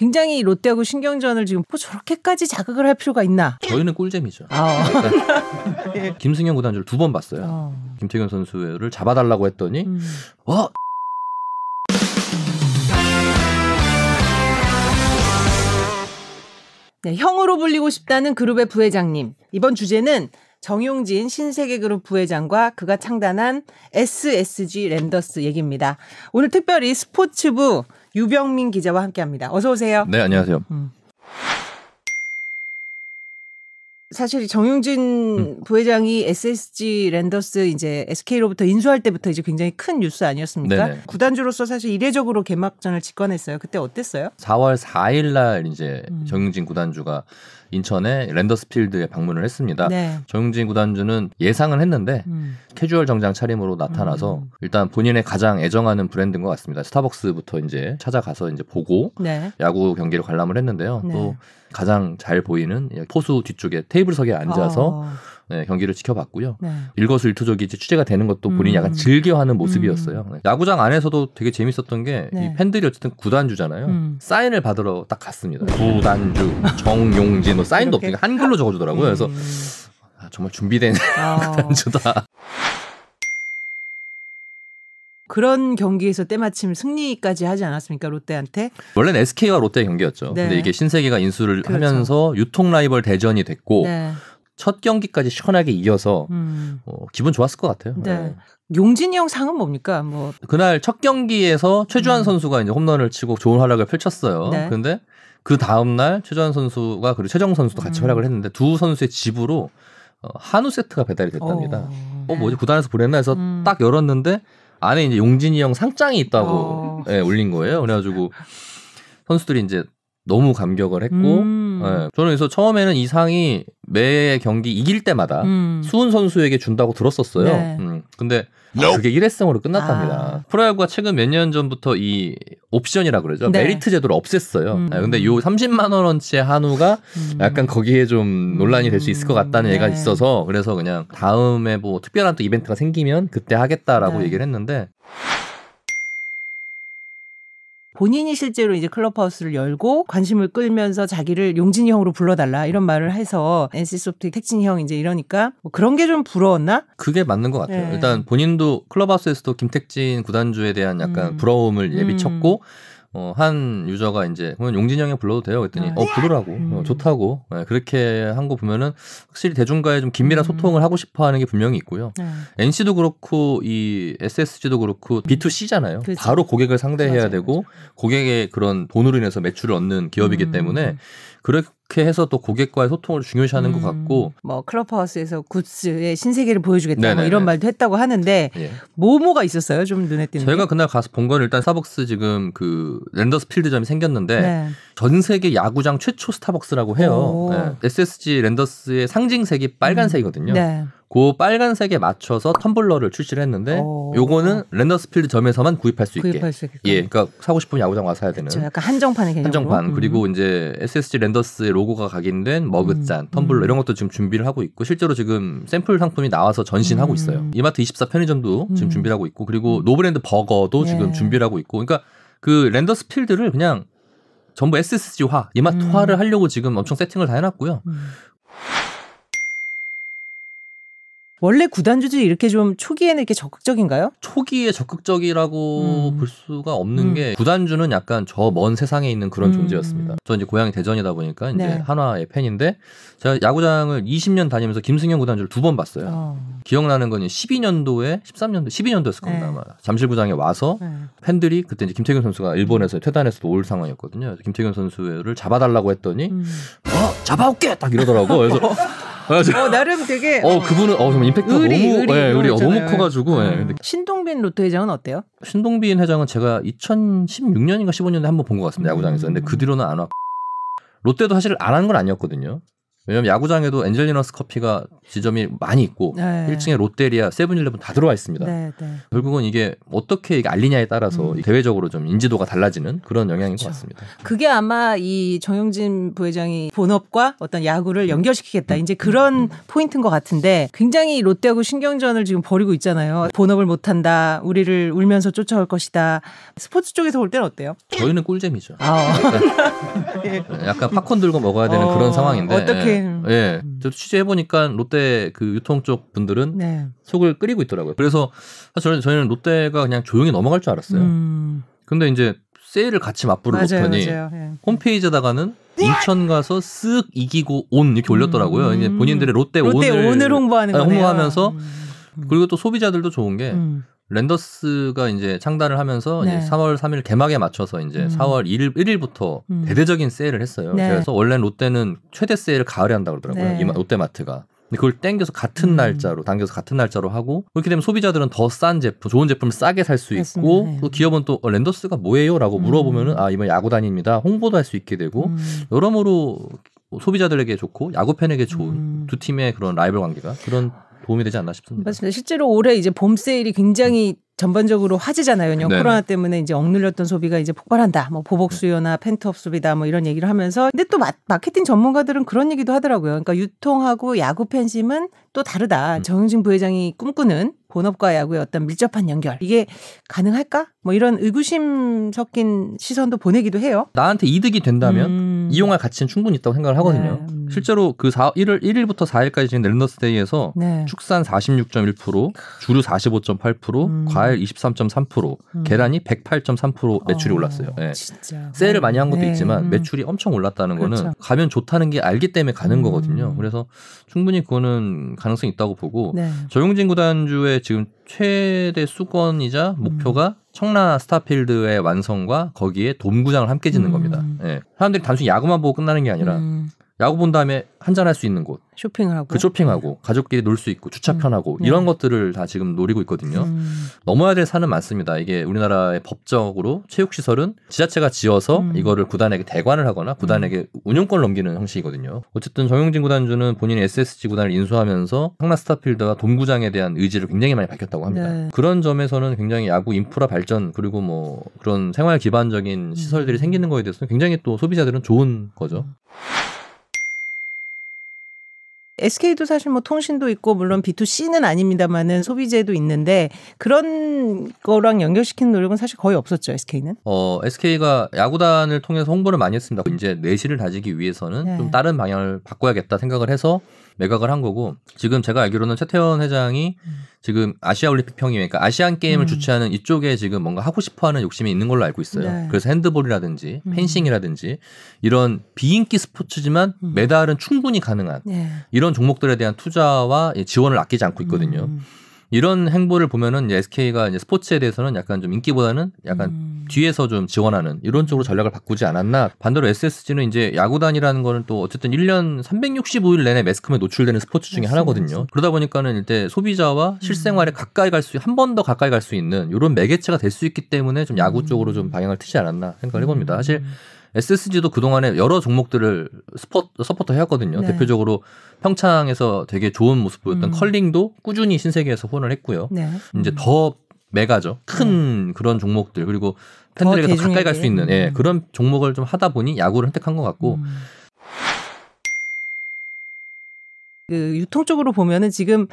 굉장히 롯데하고 신경전을 지금 뭐 저렇게까지 자극을 할 필요가 있나? 저희는 꿀잼이죠. 아, 김승현 구단주를 두 번 봤어요. 어. 김태균 선수를 잡아달라고 했더니 음. 어 네, 형으로 불리고 싶다는 그룹의 부회장님. 이번 주제는 정용진 신세계 그룹 부회장과 그가 창단한 SSG 랜더스 얘기입니다. 오늘 특별히 스포츠부 유병민 기자와 함께합니다. 어서 오세요. 네 안녕하세요. 사실 이 정용진 부회장이 SSG 랜더스 이제 SK로부터 인수할 때부터 이제 굉장히 큰 뉴스 아니었습니까? 네네. 구단주로서 사실 이례적으로 개막전을 직관했어요. 그때 어땠어요? 4월 4일 날 이제 음. 정용진 구단주가 인천의 랜더스필드에 방문을 했습니다. 네. 정용진 구단주는 예상은 했는데 음. 캐주얼 정장 차림으로 나타나서 음. 일단 본인의 가장 애정하는 브랜드인 것 같습니다. 스타벅스부터 이제 찾아가서 이제 보고 네. 야구 경기를 관람을 했는데요. 네. 또 가장 잘 보이는 포수 뒤쪽에 테이블석에 앉아서 어, 네, 경기를 지켜봤고요. 네. 일거수일투족이 이제 취재가 되는 것도 본인이 음. 약간 즐겨하는 모습이었어요. 네. 야구장 안에서도 되게 재밌었던 게이 네. 팬들이 어쨌든 구단주잖아요. 음. 사인을 받으러 딱 갔습니다. 구단주 정용진 뭐 사인도? 없고 한글로 적어주더라고요. 그래서 음. 아, 정말 준비된 어, 구단주다. 그런 경기에서 때마침 승리까지 하지 않았습니까 롯데한테? 원래는 SK와 롯데 경기였죠. 네. 근데 이게 신세계가 인수를 그렇죠. 하면서 유통 라이벌 대전이 됐고 네. 첫 경기까지 시원하게 이어서 음. 어, 기분 좋았을 것 같아요. 네. 네. 용진이 형 상은 뭡니까? 뭐 그날 첫 경기에서 최주환 음. 선수가 이제 홈런을 치고 좋은 활약을 펼쳤어요. 네. 그런데 그 다음 날 최주환 선수가 그리고 최정 선수도 같이 음. 활약을 했는데 두 선수의 집으로 어, 한우 세트가 배달이 됐답니다. 어, 어, 뭐지 구단에서 보냈나 해서 음. 딱 열었는데 안에 이제 용진이 형 상장이 있다고 어. 예, 올린 거예요. 그래가지고 선수들이 이제 너무 감격을 했고 음. 예, 저는 그래서 처음에는 이 상이 매 경기 이길 때마다 음. 수훈 선수에게 준다고 들었었어요. 네. 음, 근데 그게 일회성으로 끝났답니다. 아. 프로야구가 최근 몇 년 전부터 이 옵션이라 그러죠. 네. 메리트 제도를 없앴어요. 음. 아, 근데 요 30만 원어치의 한우가 음. 약간 거기에 좀 논란이 될 수 있을 것 같다는 음, 얘기가 네. 있어서 그래서 그냥 다음에 뭐 특별한 또 이벤트가 생기면 그때 하겠다라고 네. 얘기를 했는데 본인이 실제로 이제 클럽하우스를 열고 관심을 끌면서 자기를 용진이 형으로 불러달라 이런 말을 해서 NC 소프트 택진이 형 이제 이러니까 뭐 그런 게 좀 부러웠나? 그게 맞는 것 같아요. 네. 일단 본인도 클럽하우스에서도 김택진 구단주에 대한 약간 음. 부러움을 음. 예비쳤고 어, 한 유저가 이제 그러면 용진이 형이 불러도 돼요. 그랬더니 아. 어 부르라고 음. 어, 좋다고 네, 그렇게 한 거 보면은 확실히 대중과의 좀 긴밀한 음. 소통을 하고 싶어하는 게 분명히 있고요. 네. NC도 그렇고 이 SSG도 그렇고 B2C잖아요. 그렇죠. 바로 고객을 상대해야 맞아요, 되고 고객의 그런 돈으로 인해서 매출을 얻는 기업이기 음. 때문에 그렇게 해서 또 고객과의 소통을 중요시하는 것 음. 같고 뭐 클럽하우스에서 goods의 신세계를 보여주겠다 뭐. 이런 말도 했다고 하는데 예. 뭐뭐가 있었어요? 좀 눈에 띄는 저희가 게? 그날 가서 본 건 일단 스타벅스 지금 그 랜더스 필드점이 생겼는데 네. 전 세계 야구장 최초 스타벅스라고 해요. 오. 네. SSG 랜더스의 상징색이 빨간색이거든요. 네. 그 빨간색에 맞춰서 텀블러를 출시를 했는데 오. 요거는 랜더스 필드 점에서만 구입할 수 있게. 구입할 수 있게. 예, 그러니까 사고 싶으면 야구장 와서 사야 되는 저 약간 한정판의 개념으로. 한정판 음. 그리고 이제 SSG 랜더스의 로고가 각인된 머그잔, 음. 텀블러 음. 이런 것도 지금 준비를 하고 있고 실제로 지금 샘플 상품이 나와서 전시하고 음. 있어요. 이마트 24 편의점도 지금 음. 준비를 하고 있고 그리고 노브랜드 버거도 예. 지금 준비를 하고 있고 그러니까 그 랜더스 필드를 그냥 전부 SSG화, 이마트화를 음. 하려고 지금 엄청 세팅을 다 해놨고요. 음. 원래 구단주들이 이렇게 좀 초기에는 이렇게 적극적인가요? 초기에 적극적이라고 음. 볼 수가 없는 음. 게 구단주는 약간 저 먼 세상에 있는 그런 음. 존재였습니다. 저 이제 고향이 대전이다 보니까 이제 네. 한화의 팬인데 제가 야구장을 20년 다니면서 김승현 구단주를 두 번 봤어요. 어. 기억나는 건 12년도에 13년도 12년도였을 겁니다 네. 아마 잠실구장에 와서 네. 팬들이 그때 이제 김태균 선수가 일본에서 퇴단해서 올 상황이었거든요. 김태균 선수를 잡아달라고 했더니 음. 어 잡아올게 딱 이러더라고. 그래서 그래서 어 나름 되게 어 그분은 어 정말 임팩트가 의리, 너무 의리 예, 의리 거 너무. 커가지고 예. 음. 근데 신동빈 롯데 회장은 어때요? 신동빈 회장은 제가 2016년인가 15년에 한 번 본 것 같습니다 야구장에서. 근데 음. 그 뒤로는 안 왔고 롯데도 사실 안 한 건 아니었거든요. 왜냐면 야구장에도 엔젤리너스 커피가 지점이 많이 있고 네. 1층에 롯데리아, 세븐일레븐 다 들어와 있습니다. 네, 네. 결국은 이게 어떻게 이게 알리냐에 따라서 음. 대외적으로 좀 인지도가 달라지는 그런 영향인 그렇죠. 것 같습니다. 그게 아마 이 정용진 부회장이 본업과 어떤 야구를 연결시키겠다. 이제 그런 포인트인 것 같은데 굉장히 롯데하고 신경전을 지금 벌이고 있잖아요. 본업을 못한다. 우리를 울면서 쫓아올 것이다. 스포츠 쪽에서 볼 때는 어때요? 저희는 꿀잼이죠. 아, 약간 팝콘 들고 먹어야 되는 어, 그런 상황인데. 어떻게- 예. 예. 저도 취재해 보니까 롯데 그 유통 쪽 분들은 네. 속을 끓이고 있더라고요. 그래서 사실 저희는 롯데가 그냥 조용히 넘어갈 줄 알았어요. 음, 근데 이제 세일을 같이 맞불을 맞아요. 예. 홈페이지에다가는 인천 가서 쓱 이기고 온 이렇게 올렸더라고요. 음. 이제 본인들의 롯데, 롯데 온을, 오늘 홍보하는 아. 홍보하면서 음. 그리고 또 소비자들도 좋은 게 음. 랜더스가 이제 창단을 하면서 네. 이제 3월 3일 개막에 맞춰서 이제 음. 4월 1일 1일부터 음. 대대적인 세일을 했어요. 네. 그래서 원래 롯데는 최대 세일을 가을에 한다고 그러더라고요. 네. 롯데마트가. 근데 그걸 땡겨서 같은 음. 날짜로 당겨서 같은 날짜로 하고 그렇게 되면 소비자들은 더 싼 제품, 좋은 제품을 싸게 살 수. 있고 네. 또 기업은 또 어, 랜더스가 뭐예요라고 음. 물어보면은 아 이번 야구단입니다. 홍보도 할 수 있게 되고 음. 여러모로 소비자들에게 좋고 야구 팬에게 좋은 음. 두 팀의 그런 라이벌 관계가 그런 도움이 되지 않나 싶습니다. 맞습니다. 실제로 올해 이제 봄 세일이 굉장히 전반적으로 화제잖아요. 네네. 코로나 때문에 이제 억눌렸던 소비가 이제 폭발한다. 뭐 보복 수요나 pent-up 소비다. 뭐 이런 얘기를 하면서 근데 또 마, 마케팅 전문가들은 그런 얘기도 하더라고요. 그러니까 유통하고 야구 팬심은 또 다르다. 음. 정용진 부회장이 꿈꾸는 본업과 야구의 어떤 밀접한 연결 이게 가능할까? 뭐 이런 의구심 섞인 시선도 보내기도 해요. 나한테 이득이 된다면 음. 이용할 가치는 충분히 있다고 생각을 하거든요. 네, 음. 실제로 그 4, 1월 1일부터 4일까지 지금 랜더스데이에서 네. 축산 46.1%, 주류 45.8%, 음. 과일 23.3%, 음. 계란이 108.3% 매출이 어, 올랐어요. 예. 진짜. 세일을 많이 한 것도 네, 있지만 음. 매출이 엄청 올랐다는 거는 그렇죠. 가면 좋다는 게 알기 때문에 가는 음. 거거든요. 그래서 충분히 그거는 가능성이 있다고 보고 네. 조용진 구단주의 지금 최대 수건이자 음. 목표가 청라 스타필드의 완성과 거기에 돔구장을 함께 짓는 음. 겁니다. 예. 사람들이 단순히 야구만 보고 끝나는 게 아니라 음, 야구 본 다음에 한잔할 수 있는 곳, 쇼핑을 하고 그 쇼핑하고 가족끼리 놀 수 있고 주차 음. 편하고 네. 이런 것들을 다 지금 노리고 있거든요. 음. 넘어야 될 산은 많습니다. 이게 우리나라의 법적으로 체육 시설은 지자체가 지어서 음. 이거를 구단에게 대관을 하거나 구단에게 운영권을 넘기는 형식이거든요. 어쨌든 정용진 구단주는 본인이 SSG 구단을 인수하면서 성남 스타필드와 돔구장에 대한 의지를 굉장히 많이 밝혔다고 합니다. 네. 그런 점에서는 굉장히 야구 인프라 발전 그리고 뭐 그런 생활 기반적인 시설들이 음. 생기는 거에 대해서는 굉장히 또 소비자들은 좋은 거죠. SK도 사실 뭐 통신도 있고 물론 B2C는 아닙니다만은 소비재도 있는데 그런 거랑 연결시키는 노력은 사실 거의 없었죠 SK는. 어, SK가 야구단을 통해서 홍보를 많이 했습니다. 이제 내실을 다지기 위해서는 네. 좀 다른 방향을 바꿔야겠다 생각을 해서 매각을 한 거고 지금 제가 알기로는 최태원 회장이 음. 지금 아시아 올림픽 평의회 그러니까 아시안 게임을 음. 주최하는 이쪽에 지금 뭔가 하고 싶어 하는 욕심이 있는 걸로 알고 있어요. 네. 그래서 핸드볼이라든지 음. 펜싱이라든지 이런 비인기 스포츠지만 음. 메달은 충분히 가능한 네. 이런 종목들에 대한 투자와 지원을 아끼지 않고 있거든요. 음. 이런 행보를 보면은 이제 SK가 이제 스포츠에 대해서는 약간 좀 인기보다는 약간 음. 뒤에서 좀 지원하는 이런 쪽으로 전략을 바꾸지 않았나. 반대로 SSG는 이제 야구단이라는 거는 또 어쨌든 1년 365일 내내 매스컴에 노출되는 스포츠 중에 맞습니다, 하나거든요. 그러다 보니까는 일단 소비자와 실생활에 가까이 갈 수, 한 번 더 가까이 갈 수 있는 이런 매개체가 될 수 있기 때문에 좀 야구 음. 쪽으로 좀 방향을 트지 않았나 생각을 해봅니다. 사실 음. SSG도 그동안에 여러 종목들을 스포, 서포터 해왔거든요. 네. 대표적으로 평창에서 되게 좋은 모습 보였던 음. 컬링도 꾸준히 신세계에서 후원을 했고요. 네. 이제 음. 더 메이저. 큰 그런 종목들 그리고 팬들에게 더, 가까이 갈 수 있는 예, 음. 그런 종목을 좀 하다 보니 야구를 선택한 것 같고 음. 그 유통 쪽으로 보면은 지금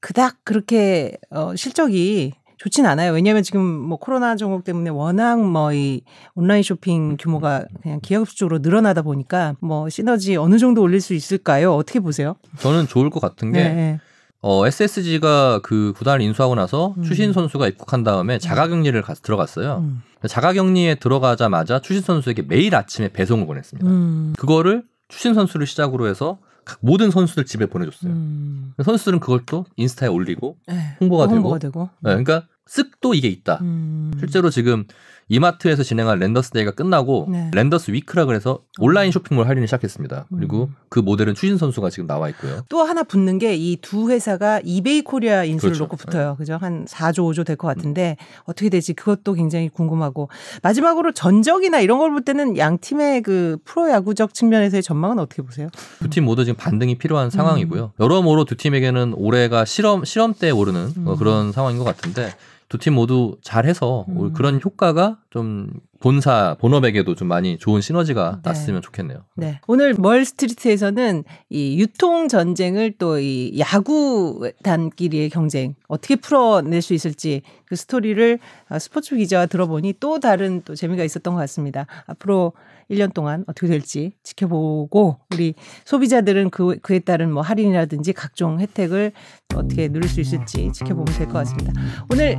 그닥 그렇게 어 실적이 좋진 않아요. 왜냐하면 지금 뭐 코로나 종목 때문에 워낙 뭐 이 온라인 쇼핑 규모가 그냥 기하급수적으로 늘어나다 보니까 뭐 시너지 어느 정도 올릴 수 있을까요? 어떻게 보세요? 저는 좋을 것 같은 게 네. 어, SSG가 그 구단을 인수하고 나서 음. 추신 선수가 입국한 다음에 자가격리를 가, 들어갔어요. 음. 자가격리에 들어가자마자 추신 선수에게 매일 아침에 배송을 보냈습니다. 음. 그거를 추신 선수를 시작으로 해서 각 모든 선수들 집에 보내줬어요. 음. 선수들은 그걸 또 인스타에 올리고 네. 홍보가 되고 홍보가 되고. 네, 그러니까 쓱도 이게 있다. 음. 실제로 지금 이마트에서 진행한 랜더스 데이가 끝나고 네. 랜더스 위크라 그래서 온라인 쇼핑몰 할인을 시작했습니다. 그리고 음. 그 모델은 추신수 선수가 지금 나와 있고요. 또 하나 붙는 게 이 두 회사가 이베이 코리아 인수를 그렇죠. 놓고 붙어요. 그죠? 한 4조 5조 될 것 같은데 어떻게 될지 그것도 굉장히 궁금하고 마지막으로 전적이나 이런 걸 볼 때는 양 팀의 그 프로야구적 측면에서의 전망은 어떻게 보세요? 두 팀 모두 지금 반등이 음. 필요한 상황이고요. 여러모로 두 팀에게는 올해가 시험 시험대에 오르는 어, 음. 그런 상황인 것 같은데 두 팀 모두 잘해서 음. 그런 효과가 좀 본사 본업에게도 좀 많이 좋은 시너지가 네. 났으면 좋겠네요. 네. 오늘 멀 스트리트에서는 이 유통 전쟁을 또 이 야구단끼리의 경쟁 어떻게 풀어낼 수 있을지 그 스토리를 아, 스포츠 기자와 들어보니 또 다른 또 재미가 있었던 것 같습니다. 앞으로 1년 동안 어떻게 될지 지켜보고 우리 소비자들은 그, 그에 따른 뭐 할인이라든지 각종 혜택을 어떻게 누릴 수 있을지 지켜보면 될 것 같습니다. 오늘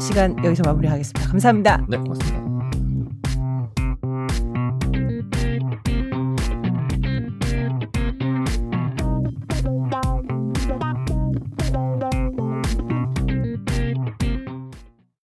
시간 여기서 마무리하겠습니다. 감사합니다. 네, 고맙습니다.